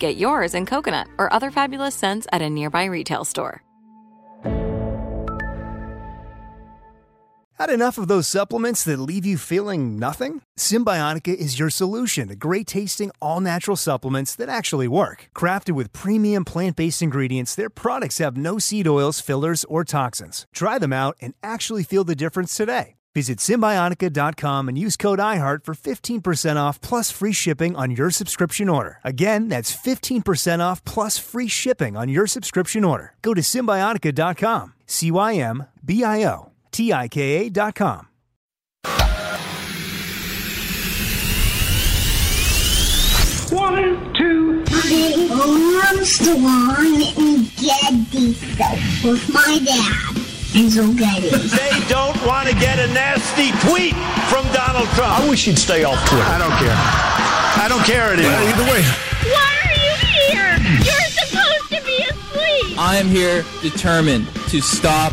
Get yours in coconut or other fabulous scents at a nearby retail store. Had enough of those supplements that leave you feeling nothing? Cymbiotika is your solution to great tasting, all natural supplements that actually work. Crafted with premium plant based ingredients, their products have no seed oils, fillers, or toxins. Try them out and actually feel the difference today. Visit Cymbiotika.com and use code IHEART for 15% off plus free shipping on your subscription order. Again, that's 15% off plus free shipping on your subscription order. Go to Cymbiotika.com, C Y M B I O T I K A.com. One, two, three. Armstrong and Getty with my dad. And so They don't want to get a nasty tweet from Donald Trump. I wish he'd stay off Twitter. I don't care. I don't care anymore. Either way. Why are you here? You're supposed to be asleep. I am here determined to stop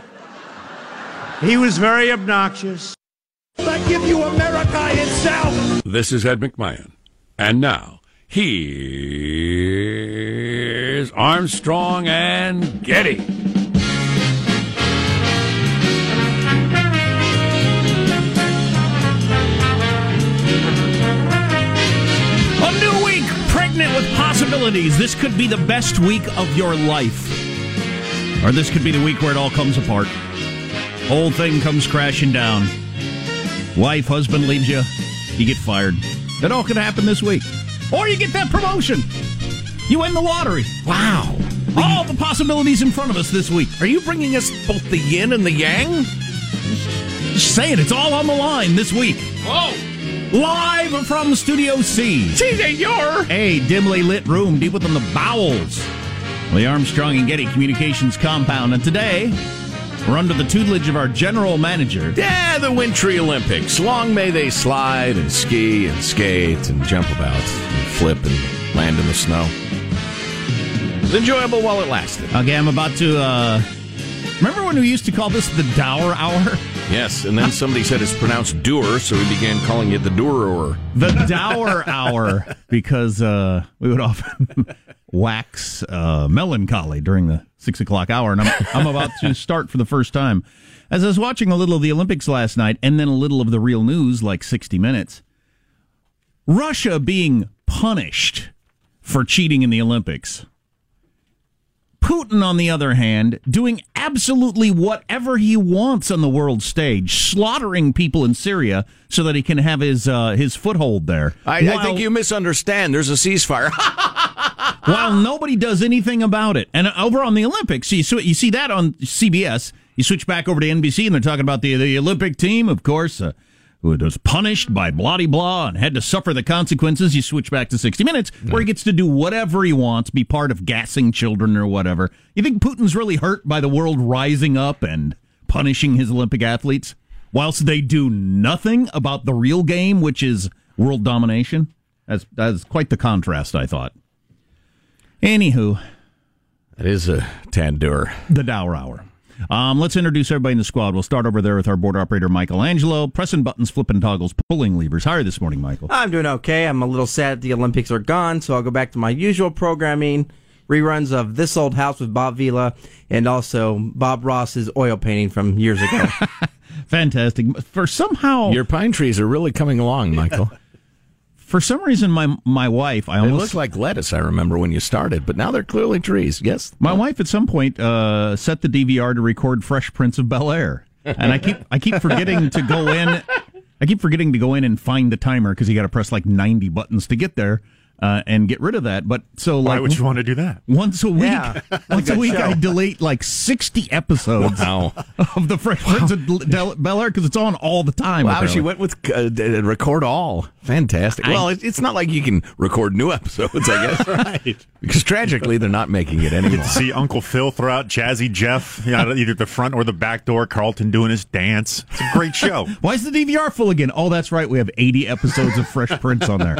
He was very obnoxious. I give you America itself. This is Ed McMahon. And now, here's Armstrong and Getty. A new week, pregnant with possibilities. This could be the best week of your life. Or this could be the week where it all comes apart. Whole thing comes crashing down. Wife, husband leaves you, you get fired. That all could happen this week. Or you get that promotion. You win the lottery. Wow. All the possibilities in front of us this week. Are you bringing us both the yin and the yang? Just saying, it's all on the line this week. Whoa. Live from Studio C. Senor. A dimly lit room deep within the bowels of the Armstrong and Getty Communications compound. And today, we're under the tutelage of our general manager. Yeah, the Wintry Olympics. Long may they slide and ski and skate and jump about and flip and land in the snow. It was enjoyable while it lasted. Okay, I'm about to. uh Remember when we used to call this the Dower Hour? Yes, and then somebody said it's pronounced doer, so we began calling it the Durer. The Dower Hour, because uh we would often wax uh, melancholy during the six o'clock hour, and I'm I'm about to start for the first time. As I was watching a little of the Olympics last night, and then a little of the real news, like 60 Minutes, Russia being punished for cheating in the Olympics. Putin, on the other hand, doing absolutely whatever he wants on the world stage, slaughtering people in Syria so that he can have his uh, his foothold there. I, I think you misunderstand. There's a ceasefire. while nobody does anything about it. And over on the Olympics, you, you see that on CBS. You switch back over to NBC, and they're talking about the the Olympic team, of course. Uh, who was punished by blah blah and had to suffer the consequences. You switch back to 60 Minutes, where he gets to do whatever he wants, be part of gassing children or whatever. You think Putin's really hurt by the world rising up and punishing his Olympic athletes, whilst they do nothing about the real game, which is world domination? That's, that's quite the contrast, I thought. Anywho. That is a tad doer. The Dower Hour. Um, let's introduce everybody in the squad. We'll start over there with our board operator, Michelangelo. Pressing buttons, flipping toggles, pulling levers. How are you this morning, Michael? I'm doing okay. I'm a little sad the Olympics are gone, so I'll go back to my usual programming, reruns of This Old House with Bob Vila, and also Bob Ross's oil painting from years ago. Fantastic. For somehow. Your pine trees are really coming along, Michael. For some reason, my my wife, I they almost looked like lettuce. I remember when you started, but now they're clearly trees. Yes, my wife at some point uh, set the DVR to record Fresh Prince of Bel Air, and I keep I keep forgetting to go in. I keep forgetting to go in and find the timer because you got to press like ninety buttons to get there. Uh, and get rid of that. But so like, why would you want to do that? Once a week, Yeah. once a week, show. I delete like sixty episodes Wow. of the Fresh Prince of Del- Bel Air because it's on all the time. Wow, she went with uh, record all. Fantastic. well, it's not like you can record new episodes, I guess. right. Because tragically, they're not making it anymore. get see Uncle Phil throw out Jazzy Jeff, you know, either the front or the back door. Carlton doing his dance. It's a great show. Why is the DVR full again? Oh, that's right. We have 80 episodes of Fresh Prince on there.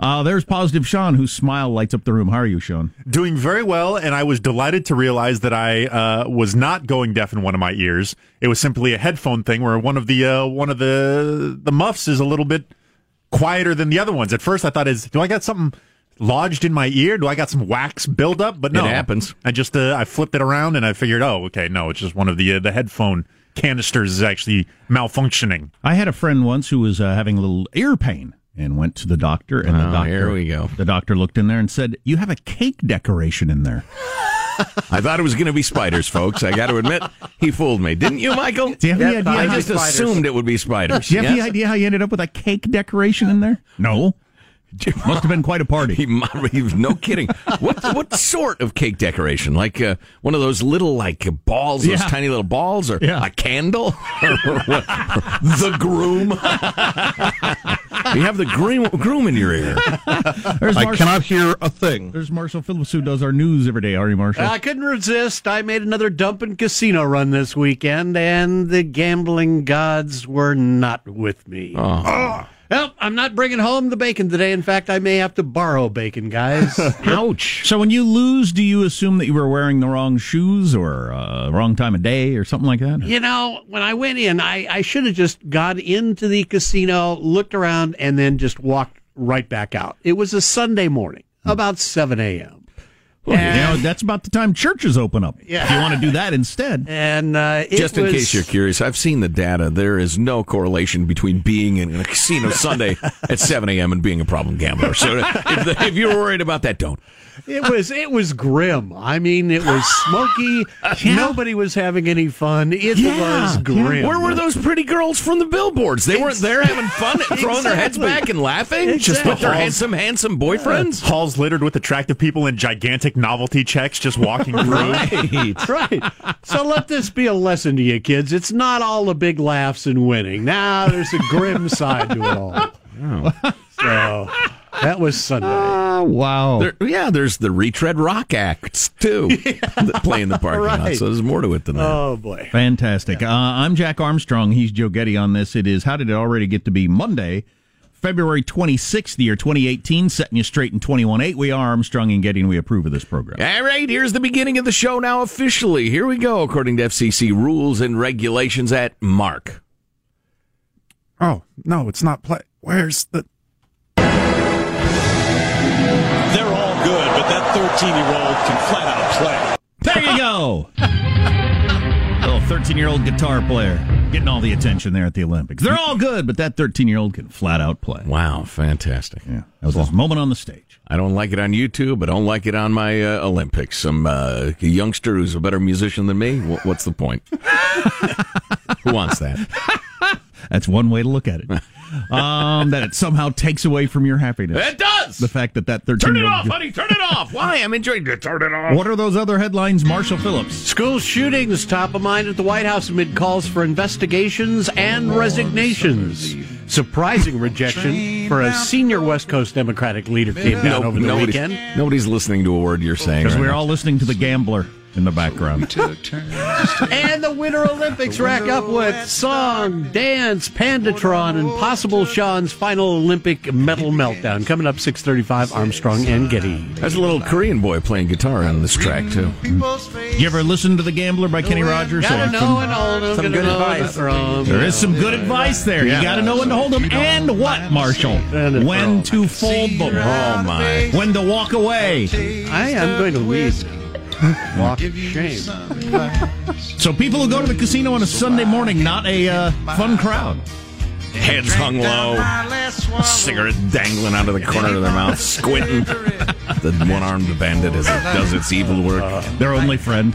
Uh, there's Positive Sean, whose smile lights up the room. How are you, Sean? Doing very well, and I was delighted to realize that I uh, was not going deaf in one of my ears. It was simply a headphone thing where one of the uh, one of the the muffs is a little bit quieter than the other ones. At first, I thought, "Is do I got something lodged in my ear? Do I got some wax buildup?" But no, It happens. I just uh, I flipped it around and I figured, oh, okay, no, it's just one of the uh, the headphone canisters is actually malfunctioning. I had a friend once who was uh, having a little ear pain and went to the doctor. And the Oh, doctor, here we go. The doctor looked in there and said, "You have a cake decoration in there." I thought it was going to be spiders, folks. I got to admit, he fooled me. Didn't you, Michael? Do you have any idea? I just spiders. assumed it would be spiders. do you have any idea how you ended up with a cake decoration in there? No. Must have been quite a party. He, no kidding. What what sort of cake decoration? Like uh, one of those little like balls, those Yeah. tiny little balls, or Yeah. a candle? Or what? the groom? You have the groom, groom in your ear. There's I Marshall, cannot hear a thing. There's Marshall Phillips who does our news every day. Are you, Marshall? I couldn't resist. I made another dump and casino run this weekend, and the gambling gods were not with me. Oh. Well, I'm not bringing home the bacon today. In fact, I may have to borrow bacon, guys. Ouch. So when you lose, do you assume that you were wearing the wrong shoes or uh, wrong time of day or something like that? you know, when I went in, I, I should have just gone into the casino, looked around, and then just walked right back out. It was a Sunday morning, about 7 a.m. Well, you know, that's about the time churches open up. Yeah. If you want to do that instead. And uh, it Just in was- case you're curious, I've seen the data. There is no correlation between being in a casino Sunday at 7 a.m. and being a problem gambler. So if, the, if you're worried about that, don't. It was it was grim. I mean, it was smoky. Nobody was having any fun. It was grim. Where were those pretty girls from the billboards? They weren't there having fun, throwing their heads back and laughing, just with their handsome, handsome boyfriends. Halls littered with attractive people in gigantic novelty checks just walking through. Right, right. So let this be a lesson to you, kids. It's not all the big laughs and winning. Now there's a grim side to it all. So that was Sunday. Oh, wow. There, yeah, there's the retread rock acts too that play in the parking lot. So there's more to it than that. Oh boy. Fantastic. Uh, I'm Jack Armstrong. He's Joe Getty on this. It is How Did It Already Get to Be Monday, February 26th, the year 2018, setting you straight in 21.8. We are Armstrong and Getty, and we approve of this program. All right, here's the beginning of the show now officially. Here we go, according to FCC rules and regulations at Mark. Oh no, it's not play. Where's the? They're all good, but that 13 year old can flat out play. There you go. Little 13 year old guitar player getting all the attention there at the Olympics. They're all good, but that 13 year old can flat out play. Wow, fantastic. Yeah, that was his moment on the stage. I don't like it on YouTube. I don't like it on my uh, Olympics. Some uh, youngster who's a better musician than me. Wh- What's the point? Who wants that? That's one way to look at it. Um, that it somehow takes away from your happiness. It does. The fact that that 13 Turn it off, old. honey. Turn it off. Why? I'm enjoying it. Turn it off. What are those other headlines, Marshall Phillips? School shootings top of mind at the White House amid calls for investigations and resignations. Surprising rejection for a senior West Coast Democratic leader came down over the nobody's, weekend. Nobody's listening to a word you're saying. Because right we're now. all listening to the gambler in the background. And the Winter Olympics rack up with song, dance, Pandatron, and possible Sean's final Olympic medal meltdown. Coming up 635, Armstrong and Getty. There's a little Korean boy playing guitar on this track too. You ever listen to The Gambler by Kenny Rogers? Gotta know from- and hold 'em, some good advice. There is some good advice there. Yeah. You got to know when to hold them and what, Marshall? And When to fold them. Oh my! When to walk away. I am going to lead. Walk of shame. So people who go to the casino on a Sunday morning, not a uh, fun crowd. Heads hung low, cigarette dangling out of the corner of their mouth, squinting. the one-armed bandit as it does its evil work. Their only friend.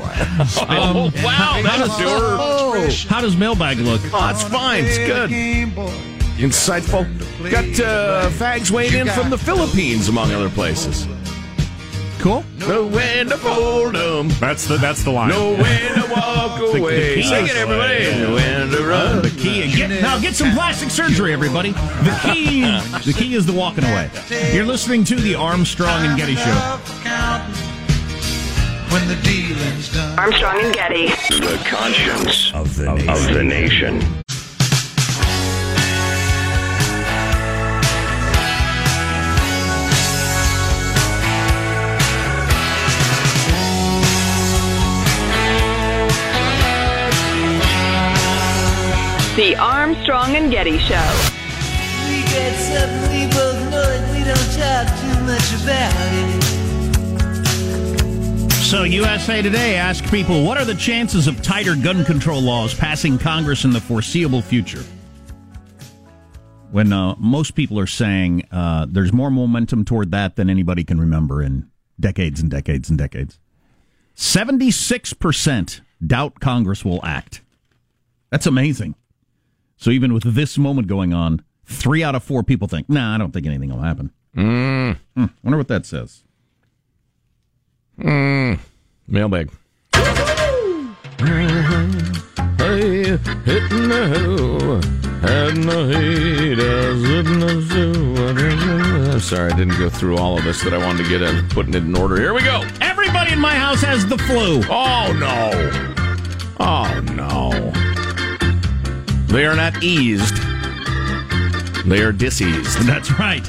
oh wow! That was Oh, How does mailbag look? Oh, it's fine. It's good. Insightful. Got uh, fags weighed in from the Philippines, among other places. Cool. Know when to fold 'em. That's the that's the line. Know when to walk away. key Sing is- it, everybody. Know when to uh, run. The key get, now get some plastic surgery, everybody. The key the key is the walking away. You're listening to the Armstrong and Getty Show. When the dealing's done. Armstrong and Getty. The conscience of the nation. The Armstrong and Getty Show. We get something we both know and we don't talk too much about it. So USA Today asked people, what are the chances of tighter gun control laws passing Congress in the foreseeable future? When uh, most people are saying uh, there's more momentum toward that than anybody can remember in decades and decades and decades. 76% doubt Congress will act. That's amazing. So even with this moment going on, three out of four people think, nah, I don't think anything will happen. Mm. Hmm, wonder what that says. Mm. Mailbag. Hey, hitting the hill, the heat, in the zoo. I'm sorry, I didn't go through all of this that I wanted to get in, putting it in order. Here we go. Everybody in my house has the flu. Oh no! Oh no! They are not eased. They are diseased. That's right.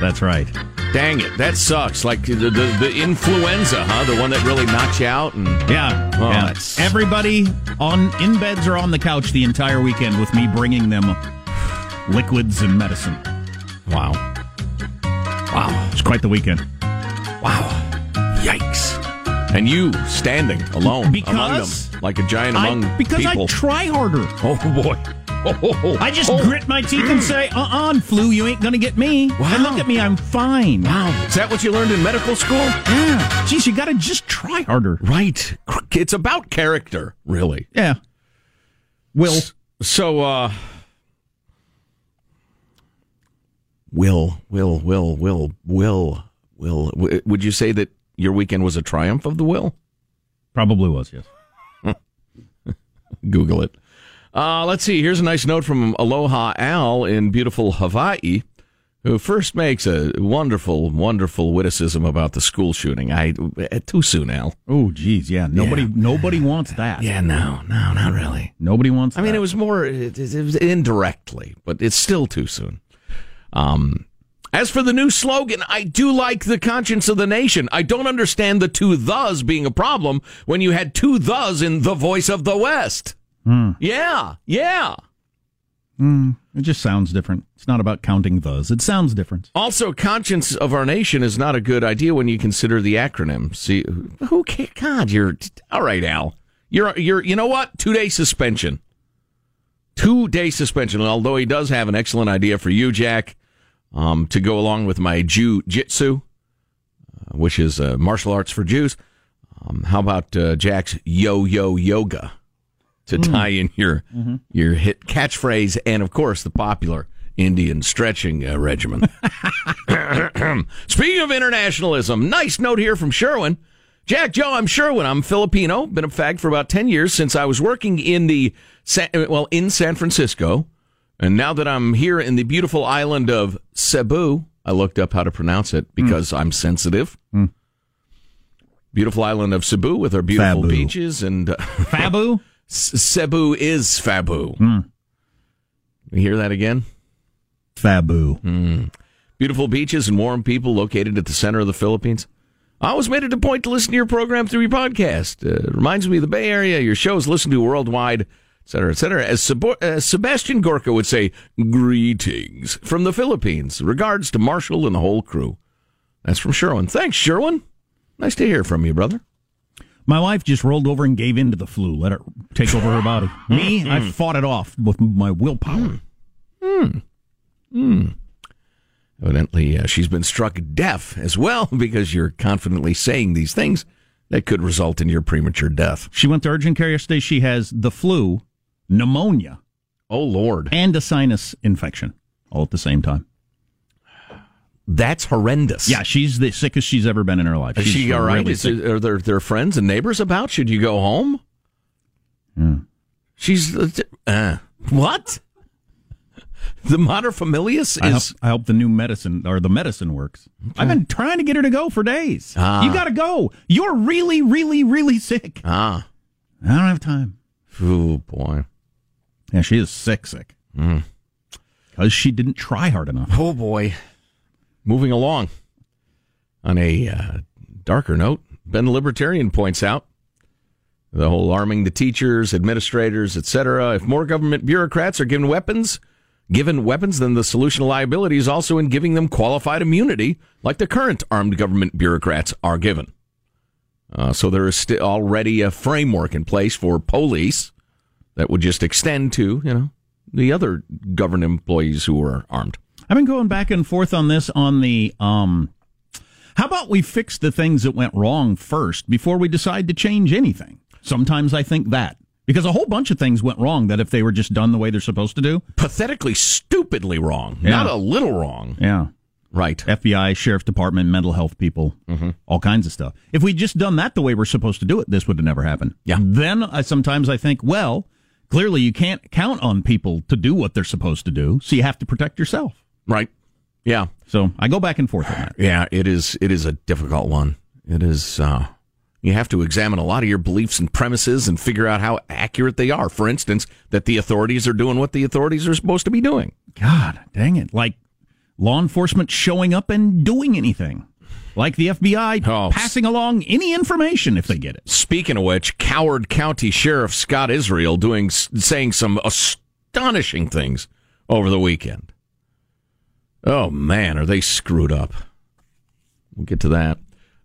That's right. Dang it, that sucks. Like the, the, the influenza, huh? The one that really knocks you out. And Yeah. Oh, yeah. Everybody on in beds or on the couch the entire weekend with me bringing them liquids and medicine. wow, wow, It's quite the weekend. wow, yikes! And you standing alone among them like a giant among I, because people. I try harder. oh boy! Oh, oh, oh. I just grit my teeth and say, "Uh, uh flu, you ain't gonna get me." Wow. And look at me, I'm fine. Wow, is that what you learned in medical school? Yeah. Geez, you gotta just try harder. Right. It's about character, really. Yeah. Will. So, uh, Will, Will, Will, Will, Will, Will. Would you say that your weekend was a triumph of the will? Probably was, yes. Google it. Uh, let's see. Here's a nice note from Aloha Al in beautiful Hawaii, who first makes a wonderful, wonderful witticism about the school shooting. I uh, too soon, Al. Oh, geez, yeah. Nobody, Yeah. nobody wants that. Yeah, no, no, not really. Nobody wants. I mean, it was more it it was indirectly, but it's still too soon. Um, as for the new slogan, I do like the conscience of the nation. I don't understand the two thes being a problem when you had two thes in the voice of the West. Hmm. Yeah, yeah. Mm, it just sounds different. It's not about counting thes. It sounds different. Also, conscience of our nation is not a good idea when you consider the acronym. See, who can God, you're all right, Al. You're you're you know what? Two day suspension. Two day suspension. Although he does have an excellent idea for you, Jack, um, to go along with my Jew Jitsu, uh, which is uh, martial arts for Jews. Um, how about uh, Jack's Yo Yo Yoga to Mm. tie in your Mhm. your hit catchphrase and of course the popular Indian stretching uh, regimen. Speaking of internationalism, nice note here from Sherwin. Jack Joe, I'm Sherwin. I'm Filipino. Been a fag for about 10 years since I was working in the well in San Francisco. And now that I'm here in the beautiful island of Cebu, I looked up how to pronounce it because I'm sensitive. Mm. Beautiful island of Cebu with our beautiful Fabu. beaches and uh, Fabu. Cebu is Fabu. Mm. You hear that again? Fabu. Mm. Beautiful beaches and warm people located at the center of the Philippines. I always made it a point to listen to your program through your podcast. Uh, it reminds me of the Bay Area. Your show is listened to worldwide, cetera, et cetera. As uh, Sebastian Gorka would say, greetings from the Philippines. Regards to Marshall and the whole crew. That's from Sherwin. Thanks, Sherwin. Nice to hear from you, brother. My wife just rolled over and gave in to the flu. Let it take over her body. Me, I fought it off with my willpower. Hmm. Hmm. Evidently, uh, she's been struck deaf as well because you're confidently saying these things that could result in your premature death. She went to urgent care yesterday. She has the flu, pneumonia, Oh, Lord. and a sinus infection all at the same time. That's horrendous. Yeah, she's the sickest she's ever been in her life. Is She's she all right? really Is are there, there friends and neighbors about? Should you go home? Yeah. She's uh, what? The mater familias I hope, is I hope the new medicine or the medicine works. I've been trying to get her to go for days. Ah. You got to go. You're really, really, really sick. ah. I don't have time. Oh boy. Yeah, she is sick, sick. Mm. Because she didn't try hard enough. Oh boy. Moving along. On a uh, darker note, Ben the Libertarian points out the whole arming the teachers, administrators, etc. If more government bureaucrats are given weapons, given weapons, then the solution to liability is also in giving them qualified immunity, like the current armed government bureaucrats are given. Uh, so there is st- already a framework in place for police that would just extend to you know the other government employees who are armed. I've been going back and forth on this on the um how about we fix the things that went wrong first before we decide to change anything? Sometimes I think that. Because a whole bunch of things went wrong that if they were just done the way they're supposed to do. Pathetically, stupidly wrong. Yeah. Not a little wrong. Yeah. Right. FBI, sheriff department, mental health people, all kinds of stuff. If we'd just done that the way we're supposed to do it, this would have never happened. Yeah. Then I sometimes I think, well, clearly you can't count on people to do what they're supposed to do, so you have to protect yourself. Right. Yeah. So I go back and forth on that. Yeah, it is it is a difficult one. It is uh you have to examine a lot of your beliefs and premises and figure out how accurate they are. For instance, that the authorities are doing what the authorities are supposed to be doing. God dang it. Like law enforcement showing up and doing anything. Like the FBI Oh. passing along any information if they get it. Speaking of which, Coward County Sheriff Scott Israel doing saying some astonishing things over the weekend. Oh man, are they screwed up? We'll get to that.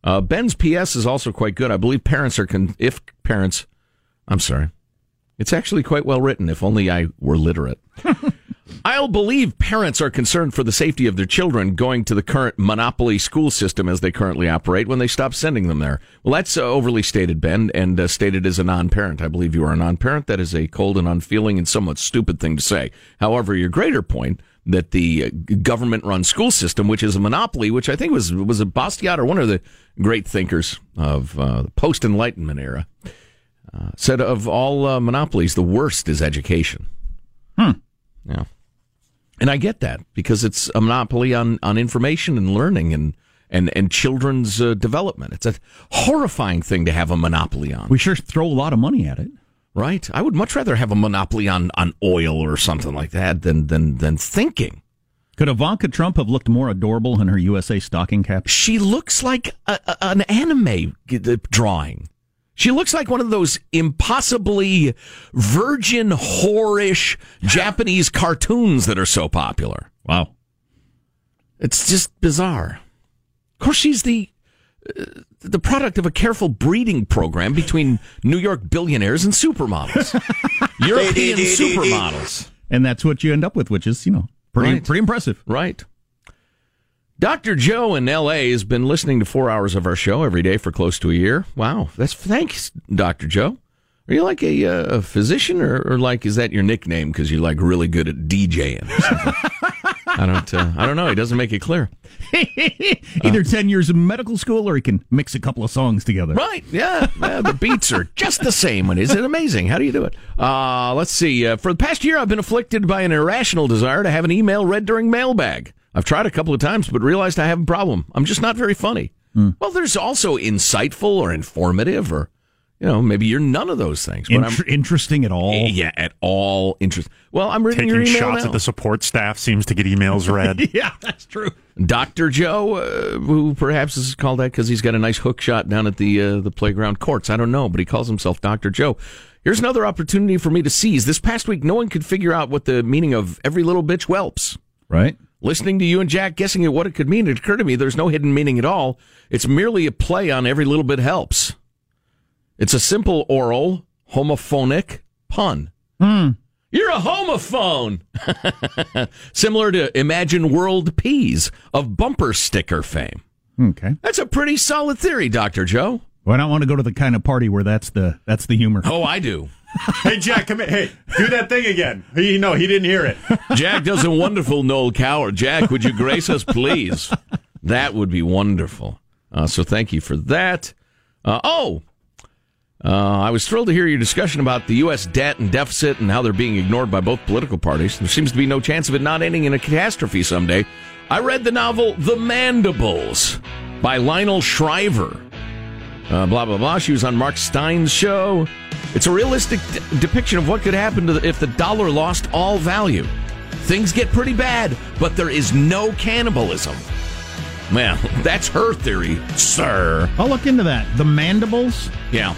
Uh, Ben's PS is also quite good. I believe parents are con- if parents. I'm sorry, it's actually quite well written. If only I were literate. I'll believe parents are concerned for the safety of their children going to the current monopoly school system as they currently operate when they stop sending them there. Well, that's uh, overly stated, Ben, and uh, stated as a non parent. I believe you are a non parent. That is a cold and unfeeling and somewhat stupid thing to say. However, your greater point that the government run school system, which is a monopoly, which I think was was a Bastiat or one of the great thinkers of uh, the post Enlightenment era, uh, said of all uh, monopolies, the worst is education. Hmm. Yeah. And I get that because it's a monopoly on, on information and learning and, and, and children's uh, development. It's a horrifying thing to have a monopoly on. We sure throw a lot of money at it. Right? I would much rather have a monopoly on, on oil or something like that than, than, than thinking. Could Ivanka Trump have looked more adorable in her USA stocking cap? She looks like a, a, an anime drawing. She looks like one of those impossibly virgin, whorish Japanese cartoons that are so popular. Wow. It's just bizarre. Of course, she's the uh, the product of a careful breeding program between New York billionaires and supermodels, European supermodels. And that's what you end up with, which is, you know, pretty Right. pretty impressive. Right. Dr. Joe in L.A. has been listening to four hours of our show every day for close to a year. Wow, that's thanks, Dr. Joe. Are you like a, uh, a physician, or, or like is that your nickname because you're like really good at DJing? Or? I don't. Uh, I don't know. He doesn't make it clear. Either 10 years of medical school or he can mix a couple of songs together. Right. Yeah. yeah the beats are just the same. And is it amazing? How do you do it? Uh, let's see. Uh, for the past year, I've been afflicted by an irrational desire to have an email read during mailbag. I've tried a couple of times, but realized I have a problem. I'm just not very funny. Well, there's also insightful or informative or, you know, maybe you're none of those things. But Inter- interesting at all? Yeah, at all interesting. Well, I'm reading your Taking email shots now. at the support staff seems to get emails read. yeah, that's true. Dr. Joe, uh, who perhaps is called that because he's got a nice hook shot down at the uh, the playground courts. I don't know, but he calls himself Dr. Joe. Here's another opportunity for me to seize. This past week, no one could figure out what the meaning of every little bitch whelps. Right. Listening to you and Jack guessing at what it could mean, it occurred to me there's no hidden meaning at all. It's merely a play on every little bit helps. It's a simple oral, homophonic pun. Hmm. You're a homophone. Similar to Imagine World Peas of bumper sticker fame. Okay. That's a pretty solid theory, Dr. Joe. Well, I don't want to go to the kind of party where that's the that's the humor. Oh, I do. hey, Jack, come here. Hey, do that thing again. He, no, he didn't hear it. Jack does a wonderful Noel Coward. Jack, would you grace us, please? That would be wonderful. Uh, so thank you for that. Uh, oh, uh, I was thrilled to hear your discussion about the U.S. debt and deficit and how they're being ignored by both political parties. There seems to be no chance of it not ending in a catastrophe someday. I read the novel The Mandibles by Lionel Shriver. Uh, blah, blah, blah. She was on Mark Steyn's show. It's a realistic depiction of what could happen to the, if the dollar lost all value. Things get pretty bad, but there is no cannibalism. Well, that's her theory, sir. I'll look into that. The mandibles? Yeah.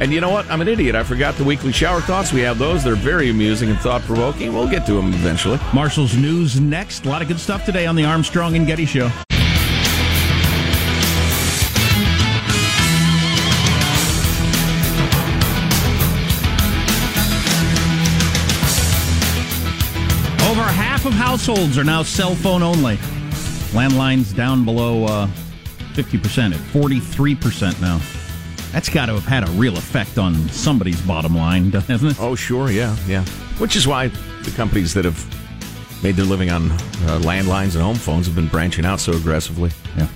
And you know what? I'm an idiot. I forgot the weekly shower thoughts. We have those. They're very amusing and thought provoking. We'll get to them eventually. Marshall's news next. A lot of good stuff today on the Armstrong and Getty Show. Of households are now cell phone only. Landlines down below uh, 50%, at 43% now. That's got to have had a real effect on somebody's bottom line, doesn't it? Oh, sure. Yeah. Yeah. Which is why the companies that have made their living on uh, landlines and home phones have been branching out so aggressively. Yeah.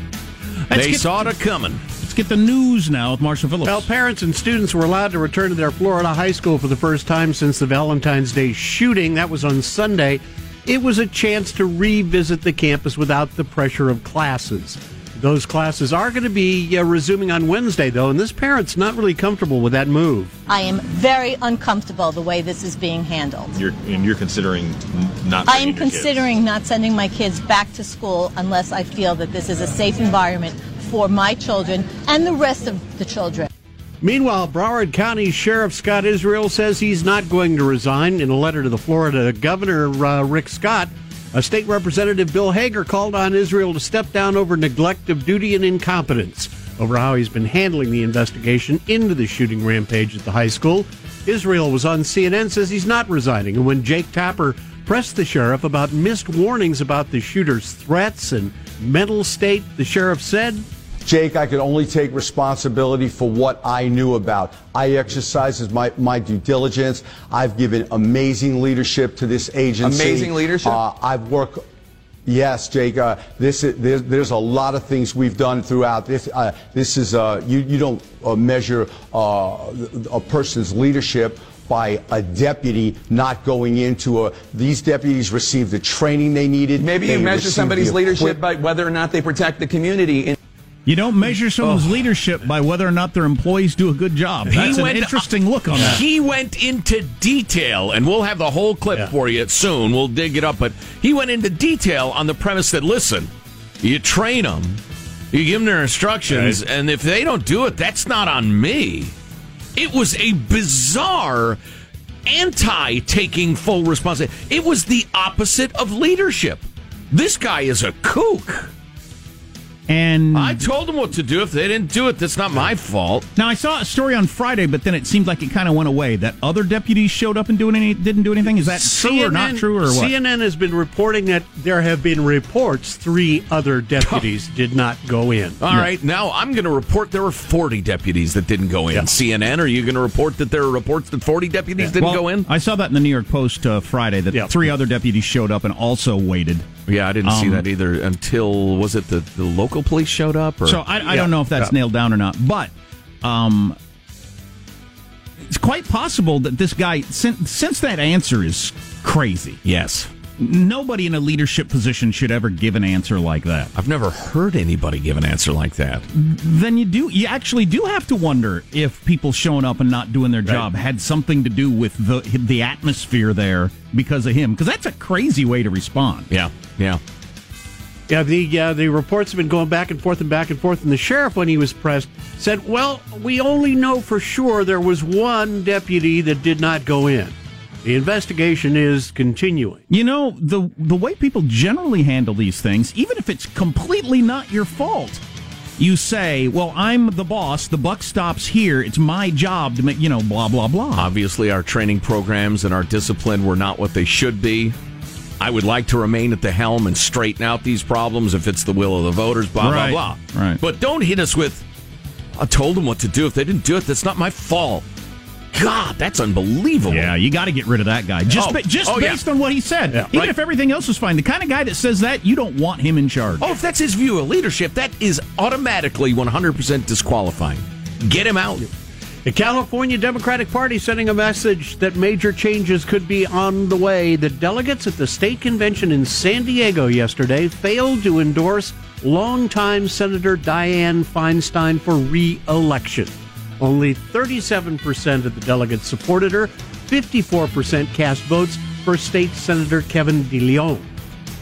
They saw it coming. Let's get the news now with Marshall Phillips. Well, parents and students were allowed to return to their Florida high school for the first time since the Valentine's Day shooting. That was on Sunday. It was a chance to revisit the campus without the pressure of classes. Those classes are going to be uh, resuming on Wednesday, though, and this parent's not really comfortable with that move. I am very uncomfortable the way this is being handled. You're, and you're considering not. I am your kids. considering not sending my kids back to school unless I feel that this is a safe environment for my children and the rest of the children. Meanwhile, Broward County Sheriff Scott Israel says he's not going to resign. In a letter to the Florida Governor uh, Rick Scott, a state representative Bill Hager called on Israel to step down over neglect of duty and incompetence over how he's been handling the investigation into the shooting rampage at the high school. Israel was on CNN says he's not resigning, and when Jake Tapper pressed the sheriff about missed warnings about the shooter's threats and mental state, the sheriff said, Jake, I could only take responsibility for what I knew about. I exercised my, my due diligence. I've given amazing leadership to this agency. Amazing leadership? Uh, I've worked. Yes, Jake. Uh, this is, there's, there's a lot of things we've done throughout this. Uh, this is uh, you. You don't uh, measure uh, a person's leadership by a deputy not going into a. These deputies received the training they needed. Maybe you measure somebody's leadership by whether or not they protect the community. You don't measure someone's leadership by whether or not their employees do a good job. That's an interesting look on that. He went into detail, and we'll have the whole clip for you soon. We'll dig it up, but he went into detail on the premise that listen, you train them, you give them their instructions, and if they don't do it, that's not on me. It was a bizarre anti taking full responsibility. It was the opposite of leadership. This guy is a kook. And I told them what to do. If they didn't do it, that's not my fault. Now I saw a story on Friday, but then it seemed like it kind of went away. That other deputies showed up and doing any didn't do anything. Is that true or not true or what? CNN has been reporting that there have been reports three other deputies did not go in. All right, now I'm going to report there were 40 deputies that didn't go in. CNN, are you going to report that there are reports that 40 deputies didn't Well, go in? I saw that in the New York Post uh, Friday that three other deputies showed up and also waited. Yeah, I didn't see Um, that either until was it the, the local police showed up? Or? So I, I don't know if that's nailed down or not, but um, it's quite possible that this guy, since, since that answer is crazy, yes, nobody in a leadership position should ever give an answer like that. I've never heard anybody give an answer like that. Then you do, you actually do have to wonder if people showing up and not doing their job had something to do with the the atmosphere there because of him. Because that's a crazy way to respond. Yeah, yeah. Yeah, the uh, the reports have been going back and forth and back and forth, and the sheriff, when he was pressed, said, "Well, we only know for sure there was one deputy that did not go in. The investigation is continuing." You know, the the way people generally handle these things, even if it's completely not your fault, you say, "Well, I'm the boss. The buck stops here. It's my job to make, you know, blah blah blah." Obviously, our training programs and our discipline were not what they should be. I would like to remain at the helm and straighten out these problems if it's the will of the voters, blah, Right, blah, blah. right. But don't hit us with, I told them what to do. If they didn't do it, that's not my fault. God, that's unbelievable. Yeah, you got to get rid of that guy. Just Oh, ba- just oh, yeah. based on what he said. Even right. if everything else was fine, the kind of guy that says that, you don't want him in charge. Oh, if that's his view of leadership, that is automatically 100% disqualifying. Get him out. The California Democratic Party sending a message that major changes could be on the way. The delegates at the state convention in San Diego yesterday failed to endorse longtime Senator Dianne Feinstein for re election. Only 37% of the delegates supported her, 54% cast votes for State Senator Kevin DeLeon.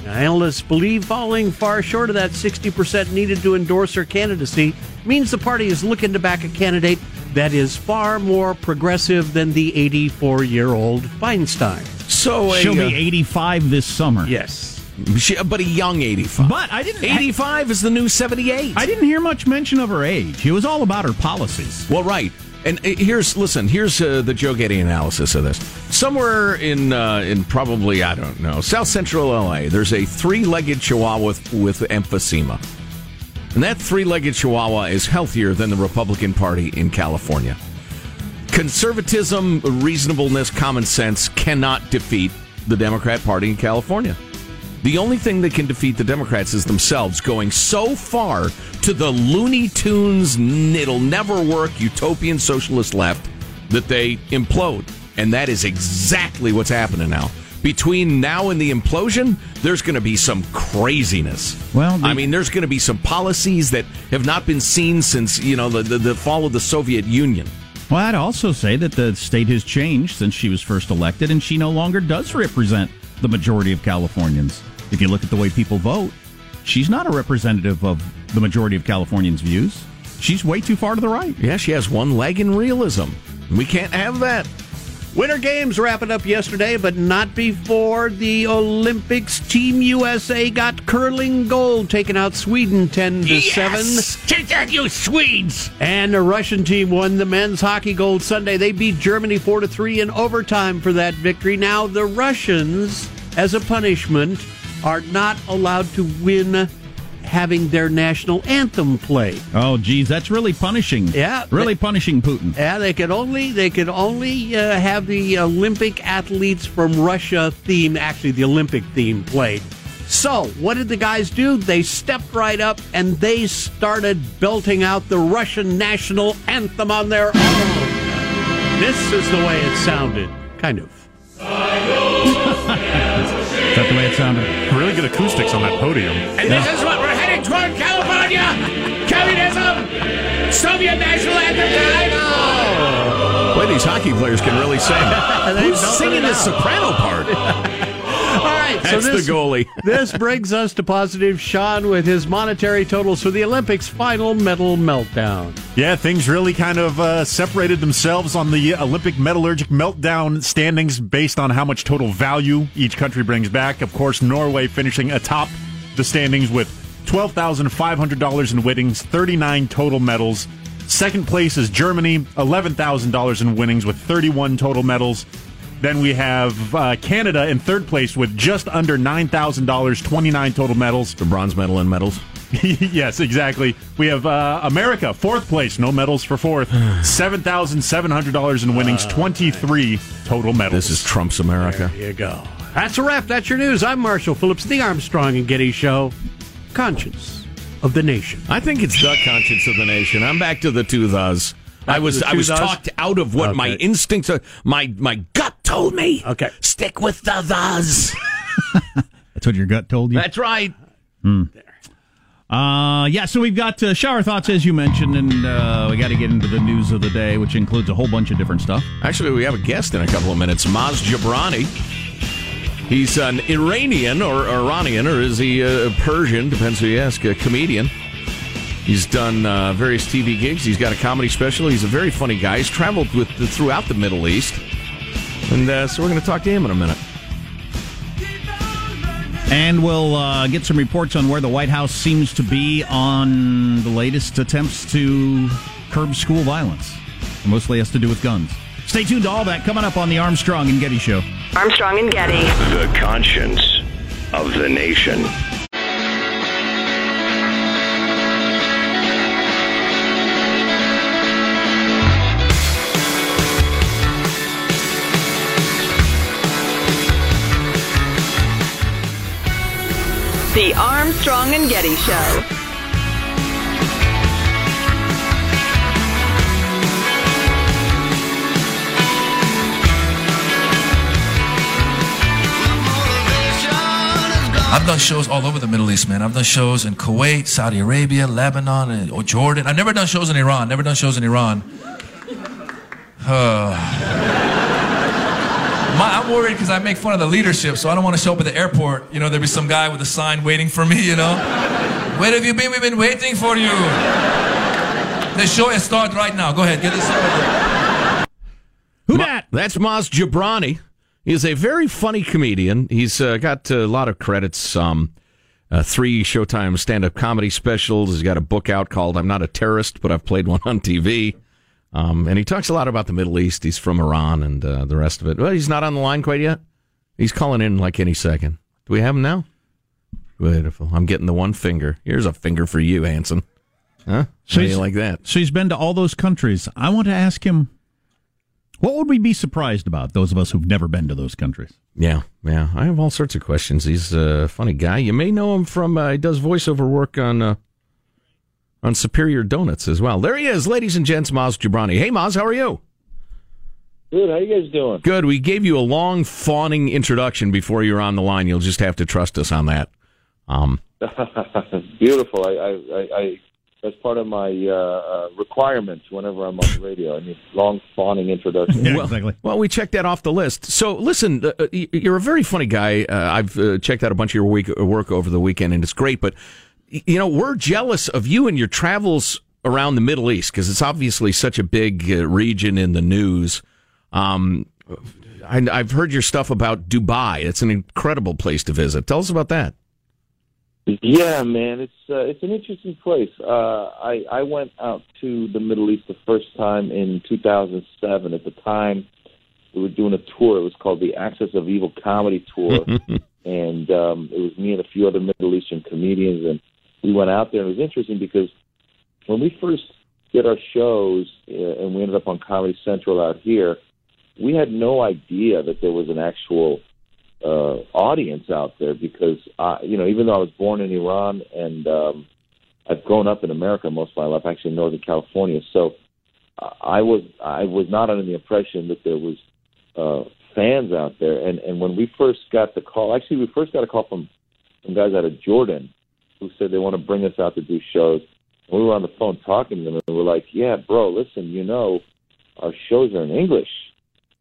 Now, analysts believe falling far short of that 60% needed to endorse her candidacy means the party is looking to back a candidate that is far more progressive than the 84 year old Feinstein. So She'll be uh, 85 this summer. Yes. She, but a young 85. But I didn't. 85 is the new 78. I didn't hear much mention of her age. It was all about her policies. Well, right. And uh, here's listen. Here's uh, the Joe Getty analysis of this. Somewhere in uh, in probably I don't know South Central LA, there's a three-legged Chihuahua with, with emphysema, and that three-legged Chihuahua is healthier than the Republican Party in California. Conservatism, reasonableness, common sense cannot defeat the Democrat Party in California. The only thing that can defeat the Democrats is themselves going so far to the Looney Tunes, it'll never work, utopian socialist left that they implode. And that is exactly what's happening now. Between now and the implosion, there's going to be some craziness. Well, the- I mean, there's going to be some policies that have not been seen since, you know, the, the, the fall of the Soviet Union. Well, I'd also say that the state has changed since she was first elected, and she no longer does represent the majority of Californians. If you look at the way people vote, she's not a representative of the majority of Californians' views. She's way too far to the right. Yeah, she has one leg in realism. We can't have that. Winter Games wrapping up yesterday, but not before the Olympics. Team USA got curling gold, taking out Sweden 10 to 7. Take that, you Swedes! And the Russian team won the men's hockey gold Sunday. They beat Germany 4 to 3 in overtime for that victory. Now, the Russians, as a punishment, are not allowed to win having their national anthem played. Oh, geez, that's really punishing. Yeah, really punishing Putin. Yeah, they could only they could only uh, have the Olympic athletes from Russia theme, actually the Olympic theme played. So, what did the guys do? They stepped right up and they started belting out the Russian national anthem on their own. This is the way it sounded, kind of. That it sounded? Really good acoustics on that podium. And this is what we're heading toward California! Communism! Soviet national anthem time! Boy, these hockey players can really sing. They Who's singing it the soprano part? All right, right, so this, the goalie. this brings us to positive Sean with his monetary totals for the Olympics final medal meltdown. Yeah, things really kind of uh, separated themselves on the Olympic metallurgic meltdown standings based on how much total value each country brings back. Of course, Norway finishing atop the standings with $12,500 in winnings, 39 total medals. Second place is Germany, $11,000 in winnings with 31 total medals. Then we have uh, Canada in third place with just under $9,000, 29 total medals. The bronze medal and medals. yes, exactly. We have uh, America, fourth place, no medals for fourth. $7,700 in winnings, 23 total medals. This is Trump's America. There you go. That's a wrap. That's your news. I'm Marshall Phillips, the Armstrong and Getty Show, conscience of the nation. I think it's the conscience of the nation. I'm back to the two thes. I was I was talked out of what my instincts, are, my my gut told me. Okay. Stick with the thes. That's what your gut told you. That's right. Hmm. Uh, yeah, so we've got uh, shower thoughts, as you mentioned, and uh, we got to get into the news of the day, which includes a whole bunch of different stuff. Actually, we have a guest in a couple of minutes. Maz Jobrani. He's an Iranian or Iranian, or is he uh, Persian? Depends who you ask. A comedian. He's done uh, various TV gigs. He's got a comedy special. He's a very funny guy. He's traveled with throughout the Middle East, and uh, so we're going to talk to him in a minute. And we'll uh, get some reports on where the White House seems to be on the latest attempts to curb school violence. It mostly has to do with guns. Stay tuned to all that coming up on the Armstrong and Getty Show. Armstrong and Getty. The conscience of the nation. The Armstrong and Getty Show. I've done shows all over the Middle East, man. I've done shows in Kuwait, Saudi Arabia, Lebanon, and- or Jordan. I've never done shows in Iran. Never done shows in Iran. Uh, my, I'm worried because I make fun of the leadership, so I don't want to show up at the airport. You know, there'll be some guy with a sign waiting for me, you know? Where have you been? We've been waiting for you. The show has started right now. Go ahead, get this started. Who that? That's Maz Jobrani. He's a very funny comedian. He's uh, got a lot of credits. Um, uh, three Showtime stand-up comedy specials. He's got a book out called "I'm Not a Terrorist, but I've Played One on TV." Um, and he talks a lot about the Middle East. He's from Iran and uh, the rest of it. Well, he's not on the line quite yet. He's calling in like any second. Do we have him now? Beautiful. I'm getting the one finger. Here's a finger for you, Hanson. Huh? So How do you he's- like that? So he's been to all those countries. I want to ask him, what would we be surprised about, those of us who've never been to those countries? Yeah, yeah. I have all sorts of questions. He's a funny guy. You may know him from uh, he does voiceover work on uh, on Superior Donuts as well. There he is, ladies and gents. Maz Jobrani. Hey, Maz, how are you? Good. How you guys doing? Good. We gave you a long fawning introduction before you're on the line. You'll just have to trust us on that. Um, Beautiful. I, I, I, I, that's part of my uh, uh, requirements whenever I'm on the radio. I need long fawning introduction. well, Well, we checked that off the list. So, listen, uh, uh, you're a very funny guy. Uh, I've uh, checked out a bunch of your week, work over the weekend, and it's great. But y- you know, we're jealous of you and your travels around the Middle East because it's obviously such a big uh, region in the news. Um, I, I've heard your stuff about Dubai. It's an incredible place to visit. Tell us about that. Yeah, man, it's uh, it's an interesting place. Uh, I I went out to the Middle East the first time in 2007. At the time, we were doing a tour. It was called the Axis of Evil Comedy Tour, and um, it was me and a few other Middle Eastern comedians, and we went out there. and It was interesting because when we first did our shows, uh, and we ended up on Comedy Central out here, we had no idea that there was an actual uh, audience out there because I, you know, even though I was born in Iran and um, I've grown up in America most of my life, actually in Northern California, so I was I was not under the impression that there was uh, fans out there. And and when we first got the call, actually we first got a call from some guys out of Jordan who said they want to bring us out to do shows. And we were on the phone talking to them, and we were like, "Yeah, bro, listen, you know, our shows are in English."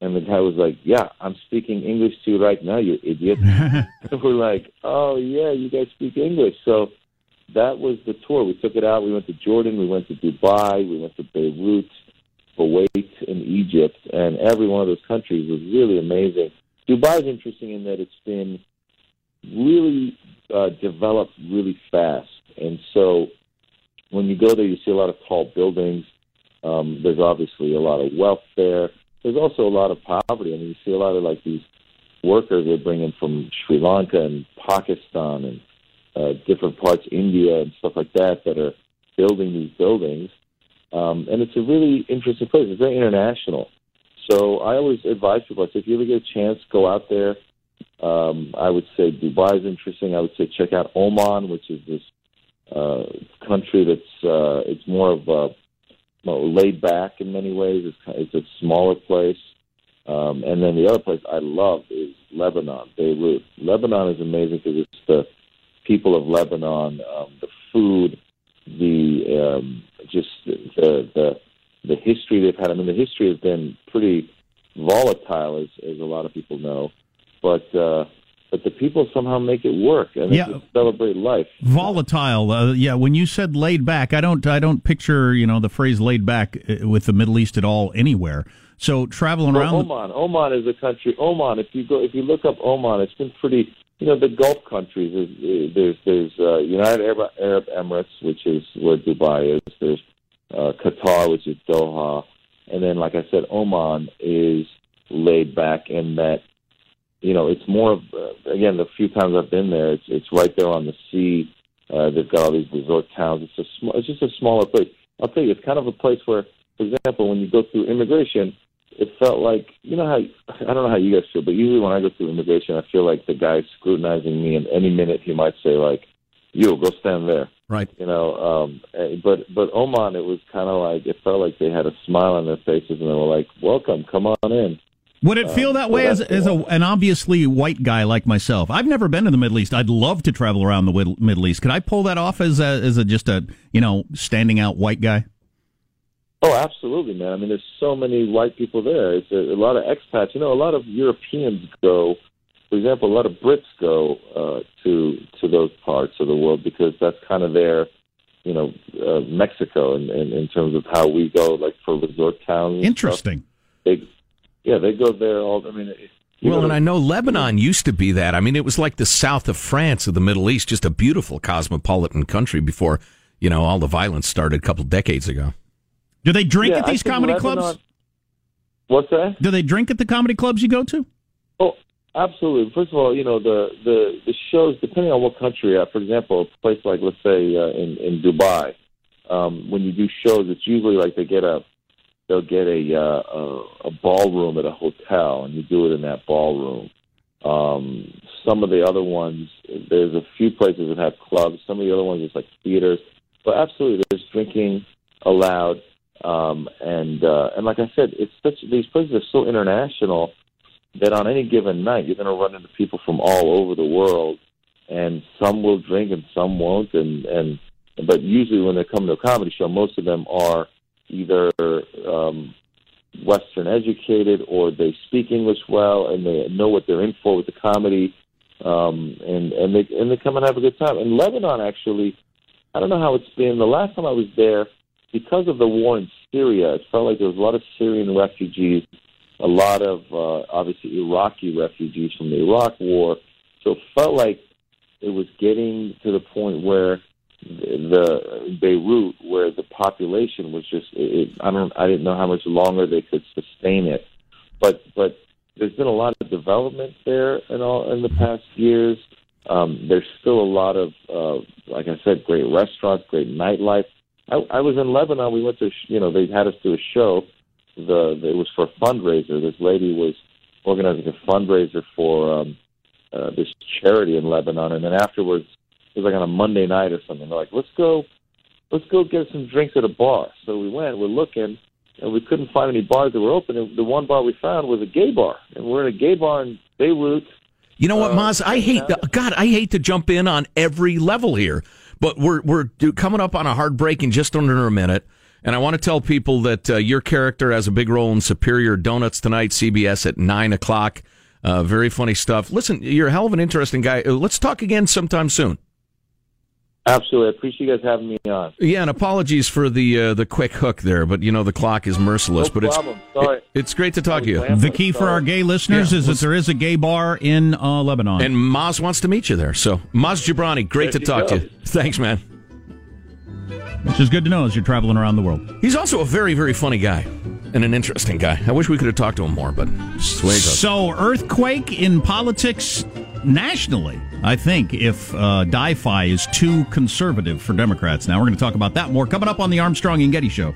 And the guy was like, "Yeah, I'm speaking English to you right now, you idiot." And we're like, "Oh yeah, you guys speak English." So that was the tour. We took it out. We went to Jordan. We went to Dubai. We went to Beirut, Kuwait, and Egypt. And every one of those countries was really amazing. Dubai is interesting in that it's been really uh, really fast. And so when you go there, you see a lot of tall buildings. Um, there's obviously a lot of wealth there. There's also a lot of poverty. I mean, you see a lot of like these workers they bring in from Sri Lanka and Pakistan and uh, different parts, India and stuff like that, that are building these buildings. Um, and it's a really interesting place. It's very international. So I always advise people, I say, if you ever get a chance, go out there. Um, I would say Dubai is interesting. I would say check out Oman, which is this uh, country that's uh, it's more of a well, laid back in many ways. It's, it's a smaller place. Um, and then the other place I love is Lebanon, Beirut. Lebanon is amazing because it's the people of Lebanon, um, the food, the um, just the the the history they've had. I mean, the history has been pretty volatile, as as a lot of people know, but uh, but the people somehow make it work and Yeah. celebrate life. Volatile, uh, yeah. When you said laid back, I don't, I don't picture, you know, the phrase laid back uh, with the Middle East at all anywhere. So traveling Well, around, Oman, Oman is a country. Oman, if you go, if you look up Oman, it's been pretty. You know, the Gulf countries. There's there's, there's uh, United Arab, Arab Emirates, which is where Dubai is. There's uh, Qatar, which is Doha, and then, like I said, Oman is laid back in that. You know, it's more of uh, again the few times I've been there. It's it's right there on the sea. Uh, they've got all these resort towns. It's a small. It's just a smaller place. I'll tell you, it's kind of a place where, for example, when you go through immigration, it felt like you know how I don't know how you guys feel, but usually when I go through immigration, I feel like the guy's scrutinizing me, and any minute he might say like, "You go stand there." Right. You know, um, eh, but but Oman, it was kind of like it felt like they had a smile on their faces, and they were like, "Welcome, come on in." Would it feel Um, that way as, as a, an obviously white guy like myself? I've never been to the Middle East. I'd love to travel around the Middle East. Could I pull that off as a, as a just a you know standing out white guy? Oh, absolutely, man. I mean, there's so many white people there. It's a, a lot of expats. You know, a lot of Europeans go. For example, a lot of Brits go uh, to to those parts of the world because that's kind of their, you know, uh, Mexico in, in in terms of how we go, like for resort towns. Interesting. They, yeah, they go there all. I mean, you Well, go and I know Lebanon used to be that. I mean, it was like the south of France of the Middle East, just a beautiful cosmopolitan country before, you know, all the violence started a couple decades ago. Do they drink Yeah, at these comedy Lebanon- clubs? What's that? Do they drink at the comedy clubs you go to? Oh, absolutely. First of all, you know the the the shows depending on what country you're at. For example, a place like let's say uh, in in Dubai, um, when you do shows, it's usually like they get a they'll get a uh, a, a ballroom at a hotel, and you do it in that ballroom. Um, some of the other ones, there's a few places that have clubs. Some of the other ones, is like theaters. But absolutely, there's drinking allowed. Um, and uh, and like I said, it's such these places are so international that on any given night you're going to run into people from all over the world, and some will drink and some won't. And and but usually when they come to a comedy show, most of them are either um, Western educated or they speak English well and they know what they're in for with the comedy, um, and and they and they come and have a good time. And Lebanon, actually, I don't know how it's been. The last time I was there, because of the war in Syria, it felt like there was a lot of Syrian refugees, a lot of uh, obviously Iraqi refugees from the Iraq War. So it felt like it was getting to the point where the Beirut, where the population was just it, I don't I didn't know how much longer they could sustain it, but but there's been a lot of development there in all in the past years. Um, there's still a lot of uh, like I said, great restaurants, great nightlife. I, I was in Lebanon. We went to you know they had us do a show. The it was for a fundraiser. This lady was organizing a fundraiser for um, uh, this charity in Lebanon, and then afterwards it was like on a Monday night or something. They're like, let's go, let's go get some drinks at a bar. So we went. We're looking, and we couldn't find any bars that were open. And the one bar we found was a gay bar, and we're in a gay bar in Beirut. You know Uh, what, Maz? I hate the, God. I hate to jump in on every level here, but we're we're coming up on a hard break in just under a minute. And I want to tell people that uh, your character has a big role in Superior Donuts tonight, CBS at 9 o'clock. Uh, very funny stuff. Listen, you're a hell of an interesting guy. Uh, Let's talk again sometime soon. Absolutely. I appreciate you guys having me on. Yeah, and apologies for the uh, the quick hook there, but you know the clock is merciless. No but it's problem. Sorry. it- it's great to talk to you. The key for our gay listeners Yeah. is that there is a gay bar in uh, Lebanon. And Maz wants to meet you there. So Maz Jobrani, great There to talk go. to you. Thanks, man. which is good to know as you're traveling around the world. He's also a very very funny guy and an interesting guy. I wish we could have talked to him more, but it's the way it goes. So, earthquake in politics nationally, I think, if uh, DiFi is too conservative for Democrats. Now, we're going to talk about that more coming up on the Armstrong and Getty Show.